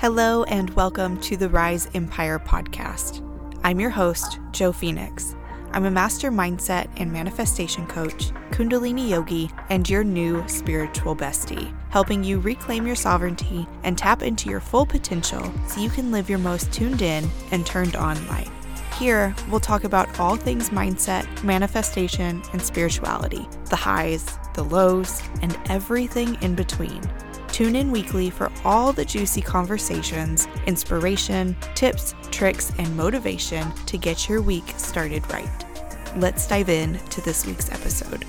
Hello, and welcome to the Rise Empire podcast. I'm your host, Jo Fenyx. I'm a master mindset and manifestation coach, Kundalini yogi, and your new spiritual bestie, helping you reclaim your sovereignty and tap into your full potential so you can live your most tuned in and turned on life. Here, we'll talk about all things mindset, manifestation, and spirituality the highs, the lows, and everything in between. Tune in weekly for all the juicy conversations, inspiration, tips, tricks, and motivation to get your week started right. Let's dive in to this week's episode.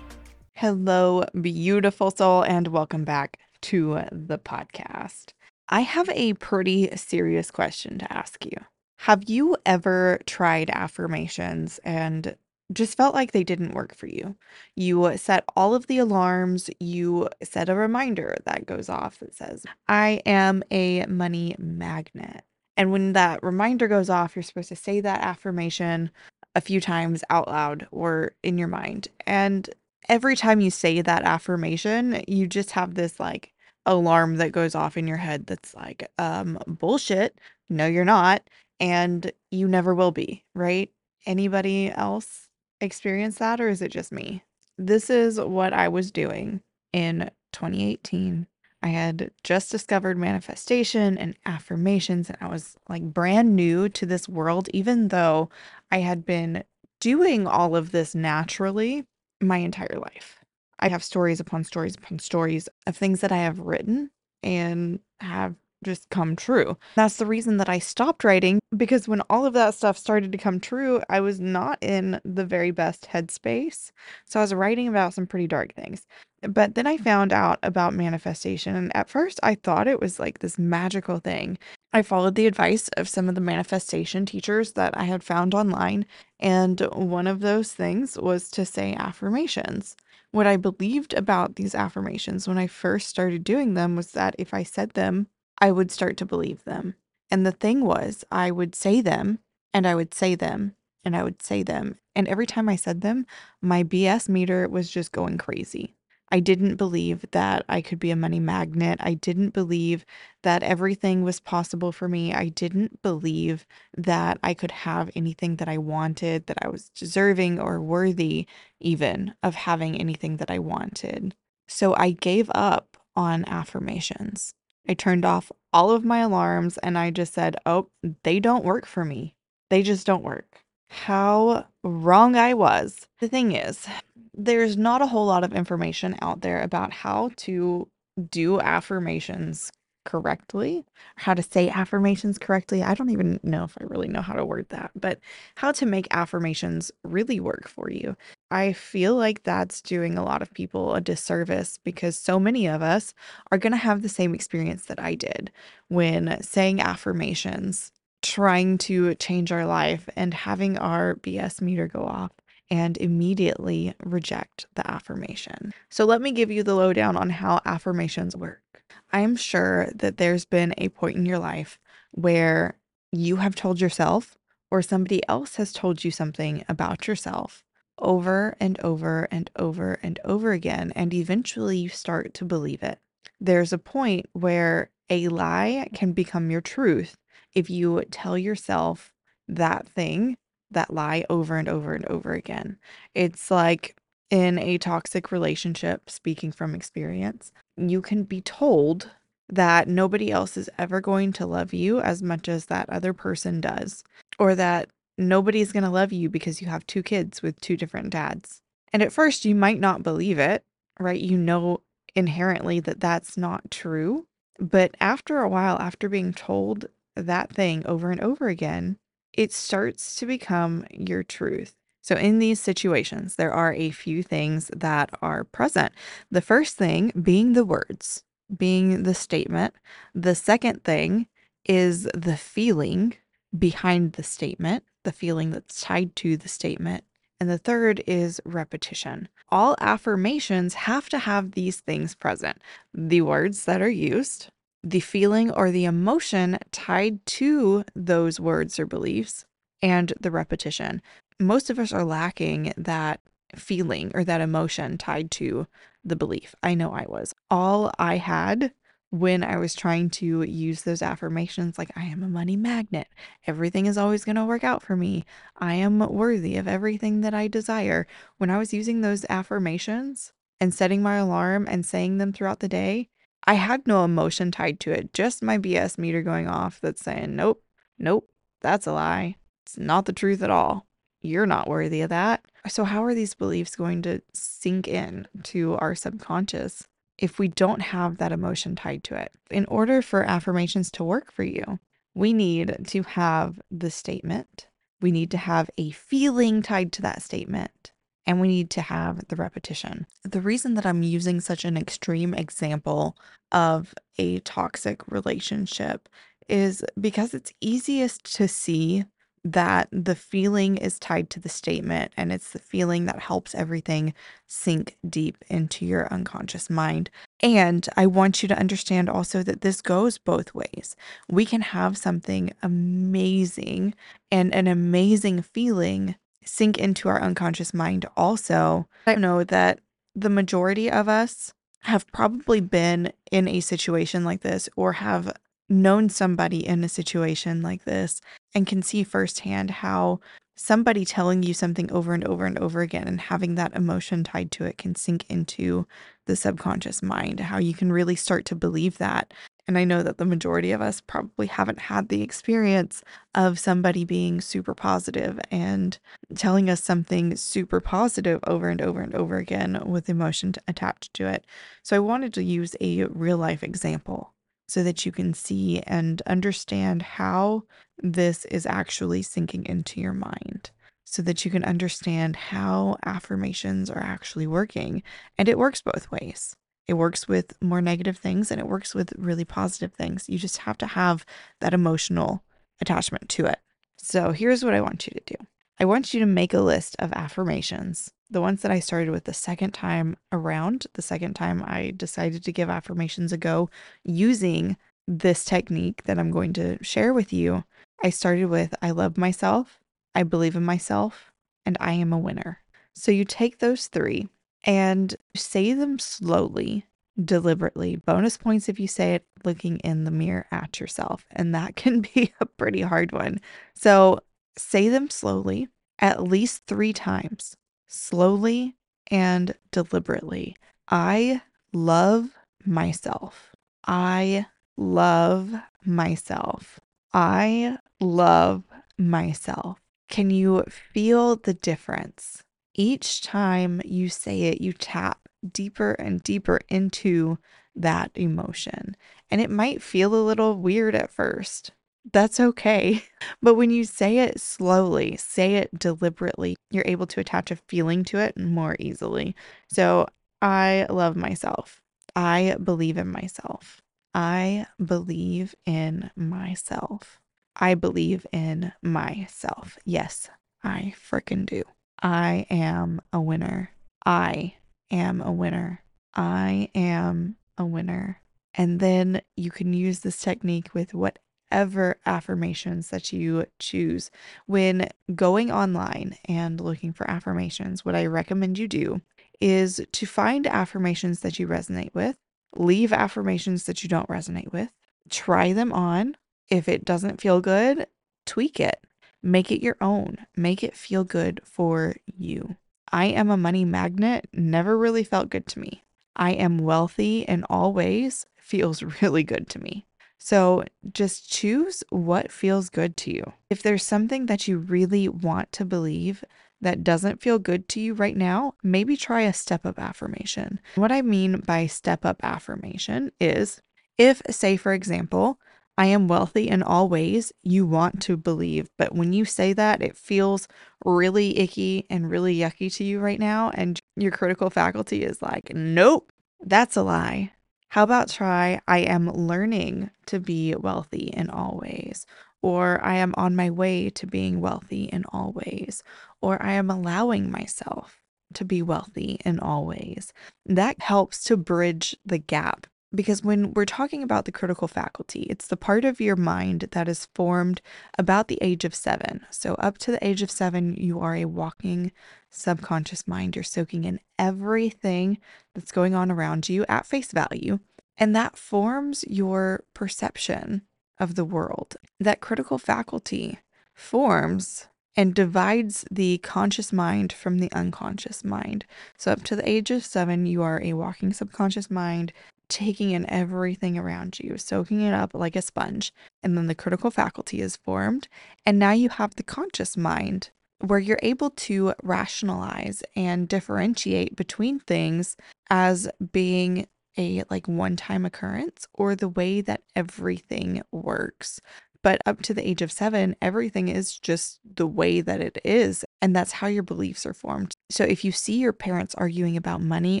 Hello, beautiful soul, and welcome back to the podcast. I have a pretty serious question to ask you. Have you ever tried affirmations and just felt like they didn't work for you. You set all of the alarms, you set a reminder that goes off that says, I am a money magnet. And when that reminder goes off, you're supposed to say that affirmation a few times out loud or in your mind. And every time you say that affirmation, you just have this like alarm that goes off in your head that's like, um, bullshit. No, you're not. And you never will be, right? Anybody else experience that or is it just me? This is what I was doing in 2018. I had just discovered manifestation and affirmations, and I was like brand new to this world, even though I had been doing all of this naturally my entire life. I have stories upon stories upon stories of things that I have written and have just come true. That's the reason that I stopped writing because when all of that stuff started to come true, I was not in the very best headspace. So I was writing about some pretty dark things. But then I mm-hmm. found out about manifestation. And at first, I thought it was like this magical thing. I followed the advice of some of the manifestation teachers that I had found online. And one of those things was to say affirmations. What I believed about these affirmations when I first started doing them was that if I said them I would start to believe them. And the thing was, I would say them and I would say them and I would say them. And every time I said them, my BS meter was just going crazy. I didn't believe that I could be a money magnet. I didn't believe that everything was possible for me. I didn't believe that I could have anything that I wanted, that I was deserving or worthy even of having anything that I wanted. So I gave up on affirmations. I turned off all of my alarms and I just said, oh, they don't work for me. They just don't work. How wrong I was. The thing is, there's not a whole lot of information out there about how to do affirmations correctly, how to say affirmations correctly. I don't even know if I really know how to word that, but how to make affirmations really work for you. I feel like that's doing a lot of people a disservice because so many of us are going to have the same experience that I did when saying affirmations, trying to change our life, and having our BS meter go off and immediately reject the affirmation. So, let me give you the lowdown on how affirmations work. I'm sure that there's been a point in your life where you have told yourself or somebody else has told you something about yourself over and over and over and over again, and eventually you start to believe it. There's a point where a lie can become your truth if you tell yourself that thing, that lie over and over and over again. It's like in a toxic relationship, speaking from experience, you can be told that nobody else is ever going to love you as much as that other person does, or that nobody's going to love you because you have two kids with two different dads. And at first, you might not believe it, right? You know inherently that that's not true. But after a while, after being told that thing over and over again, it starts to become your truth. So, in these situations, there are a few things that are present. The first thing being the words, being the statement. The second thing is the feeling behind the statement, the feeling that's tied to the statement. And the third is repetition. All affirmations have to have these things present the words that are used, the feeling or the emotion tied to those words or beliefs, and the repetition most of us are lacking that feeling or that emotion tied to the belief. I know I was. All I had when I was trying to use those affirmations, like, I am a money magnet, everything is always going to work out for me, I am worthy of everything that I desire. When I was using those affirmations and setting my alarm and saying them throughout the day, I had no emotion tied to it, just my BS meter going off that's saying, nope, nope, that's a lie. It's not the truth at all. You're not worthy of that. So, how are these beliefs going to sink in to our subconscious if we don't have that emotion tied to it? In order for affirmations to work for you, we need to have the statement, we need to have a feeling tied to that statement, and we need to have the repetition. The reason that I'm using such an extreme example of a toxic relationship is because it's easiest to see that the feeling is tied to the statement and it's the feeling that helps everything sink deep into your unconscious mind. And I want you to understand also that this goes both ways. We can have something amazing and an amazing feeling sink into our unconscious mind also. I know that the majority of us have probably been in a situation like this or have known somebody in a situation like this and can see firsthand how somebody telling you something over and over and over again and having that emotion tied to it can sink into the subconscious mind, how you can really start to believe that. And I know that the majority of us probably haven't had the experience of somebody being super positive and telling us something super positive over and over and over again with emotion attached to it. So I wanted to use a real life example so that you can see and understand how this is actually sinking into your mind so that you can understand how affirmations are actually working. And it works both ways. It works with more negative things and it works with really positive things. You just have to have that emotional attachment to it. So here's what I want you to do I want you to make a list of affirmations the ones that I started with the second time around, the second time I decided to give affirmations a go using this technique that I'm going to share with you, I started with I love myself, I believe in myself, and I am a winner. So you take those three and say them slowly, deliberately. Bonus points if you say it looking in the mirror at yourself. And that can be a pretty hard one. So say them slowly at least three times slowly and deliberately. I love myself. I love myself. I love myself. Can you feel the difference? Each time you say it, you tap deeper and deeper into that emotion. And it might feel a little weird at first that's okay. But when you say it slowly, say it deliberately, you're able to attach a feeling to it more easily. So I love myself. I believe in myself. I believe in myself. I believe in myself. Yes, I fricking do. I am a winner. I am a winner. I am a winner. And then you can use this technique with what whatever affirmations that you choose. When going online and looking for affirmations, what I recommend you do is to find affirmations that you resonate with, leave affirmations that you don't resonate with, try them on. If it doesn't feel good, tweak it, make it your own, make it feel good for you. I am a money magnet never really felt good to me. I am wealthy in all ways feels really good to me. So just choose what feels good to you. If there's something that you really want to believe that doesn't feel good to you right now, maybe try a step up affirmation. What I mean by step up affirmation is if, say, for example, I am wealthy in all ways, you want to believe. But when you say that, it feels really icky and really yucky to you right now. And your critical faculty is like, nope, that's a lie. How about try, I am learning to be wealthy in all ways, or I am on my way to being wealthy in all ways, or I am allowing myself to be wealthy in all ways. That helps to bridge the gap because when we're talking about the critical faculty, it's the part of your mind that is formed about the age of seven. So, up to the age of seven, you are a walking subconscious mind. You're soaking in everything that's going on around you at face value. And that forms your perception of the world. That critical faculty forms and divides the conscious mind from the unconscious mind. So, up to the age of seven, you are a walking subconscious mind, taking in everything around you, soaking it up like a sponge. And then the critical faculty is formed. And now you have the conscious mind where you're able to rationalize and differentiate between things as being a like one time occurrence or the way that everything works. But up to the age of seven, everything is just the way that it is. And that's how your beliefs are formed. So if you see your parents arguing about money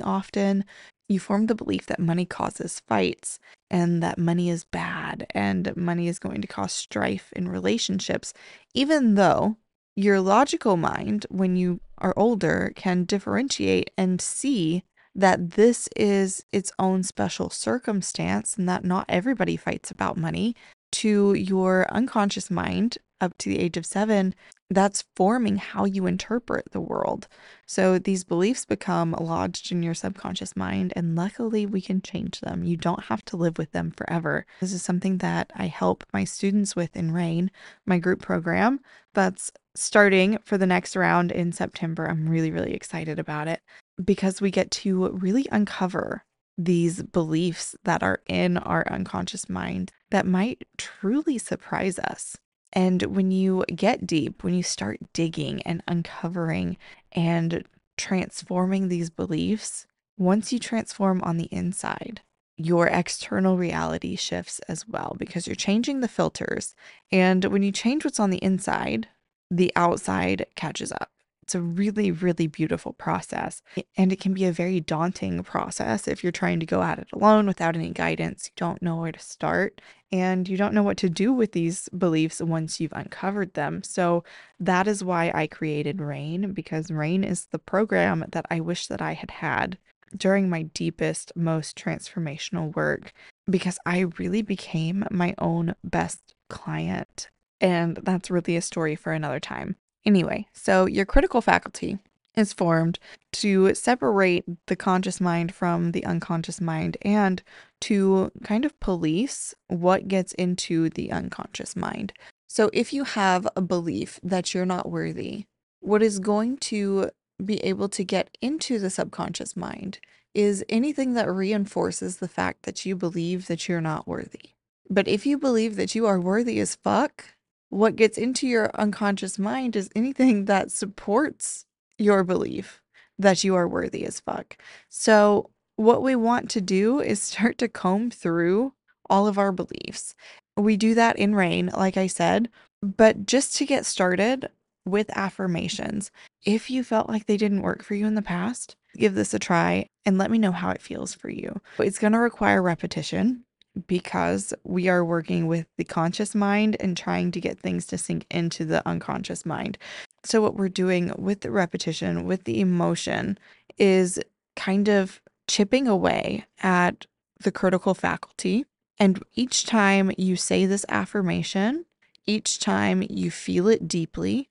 often, you form the belief that money causes fights and that money is bad and money is going to cause strife in relationships, even though your logical mind, when you are older, can differentiate and see that this is its own special circumstance and that not everybody fights about money to your unconscious mind up to the age of seven, that's forming how you interpret the world. So these beliefs become lodged in your subconscious mind, and luckily we can change them. You don't have to live with them forever. This is something that I help my students with in RAIN, my group program that's starting for the next round in September. I'm really, really excited about it because we get to really uncover these beliefs that are in our unconscious mind that might truly surprise us. And when you get deep, when you start digging and uncovering and transforming these beliefs, once you transform on the inside, your external reality shifts as well because you're changing the filters. And when you change what's on the inside, the outside catches up. It's a really, really beautiful process. And it can be a very daunting process if you're trying to go at it alone without any guidance. You don't know where to start and you don't know what to do with these beliefs once you've uncovered them. So that is why I created RAIN because RAIN is the program that I wish that I had had during my deepest, most transformational work because I really became my own best client. And that's really a story for another time. Anyway, so your critical faculty is formed to separate the conscious mind from the unconscious mind and to kind of police what gets into the unconscious mind. So if you have a belief that you're not worthy, what is going to be able to get into the subconscious mind is anything that reinforces the fact that you believe that you're not worthy. But if you believe that you are worthy as fuck, what gets into your unconscious mind is anything that supports your belief that you are worthy as fuck. So, what we want to do is start to comb through all of our beliefs. We do that in RAIN, like I said, but just to get started with affirmations, if you felt like they didn't work for you in the past, give this a try and let me know how it feels for you. It's going to require repetition because we are working with the conscious mind and trying to get things to sink into the unconscious mind. So, what we're doing with the repetition, with the emotion, is kind of chipping away at the critical faculty. And each time you say this affirmation, each time you feel it deeply,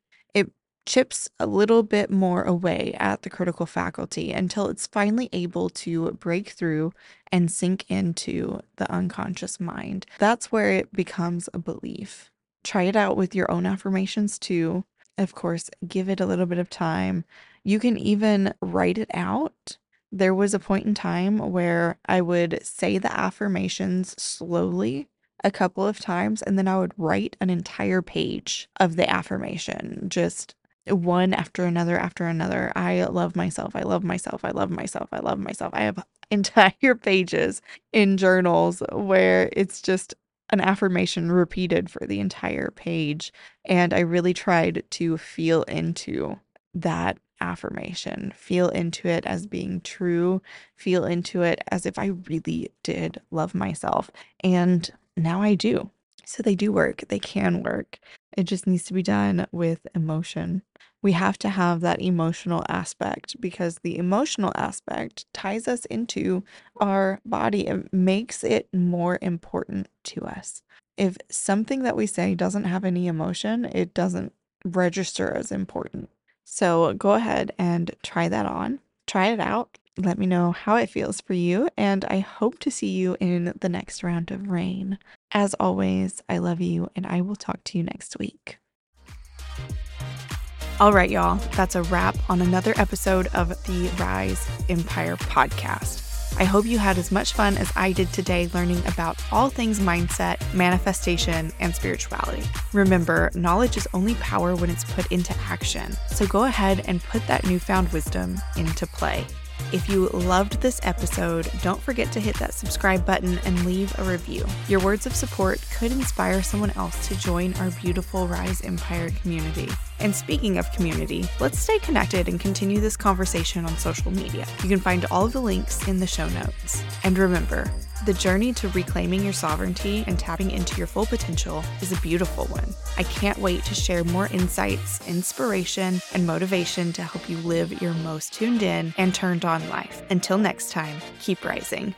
chips a little bit more away at the critical faculty until it's finally able to break through and sink into the unconscious mind. That's where it becomes a belief. Try it out with your own affirmations too. Of course, give it a little bit of time. You can even write it out. There was a point in time where I would say the affirmations slowly a couple of times and then I would write an entire page of the affirmation just one after another after another. I love myself. I love myself. I love myself. I love myself. I have entire pages in journals where it's just an affirmation repeated for the entire page. And I really tried to feel into that affirmation, feel into it as being true, feel into it as if I really did love myself. And now I do. So they do work, they can work. It just needs to be done with emotion. We have to have that emotional aspect because the emotional aspect ties us into our body. It makes it more important to us. If something that we say doesn't have any emotion, it doesn't register as important. So go ahead and try that on. Try it out. Let me know how it feels for you, and I hope to see you in the next round of RAIN. As always, I love you, and I will talk to you next week. All right, y'all, that's a wrap on another episode of the Rise Empire podcast. I hope you had as much fun as I did today learning about all things mindset, manifestation, and spirituality. Remember, knowledge is only power when it's put into action. So go ahead and put that newfound wisdom into play. If you loved this episode, don't forget to hit that subscribe button and leave a review. Your words of support could inspire someone else to join our beautiful Rise Empire community. And speaking of community, let's stay connected and continue this conversation on social media. You can find all of the links in the show notes. And remember, the journey to reclaiming your sovereignty and tapping into your full potential is a beautiful one. I can't wait to share more insights, inspiration, and motivation to help you live your most tuned in and turned on life. Until next time, keep rising.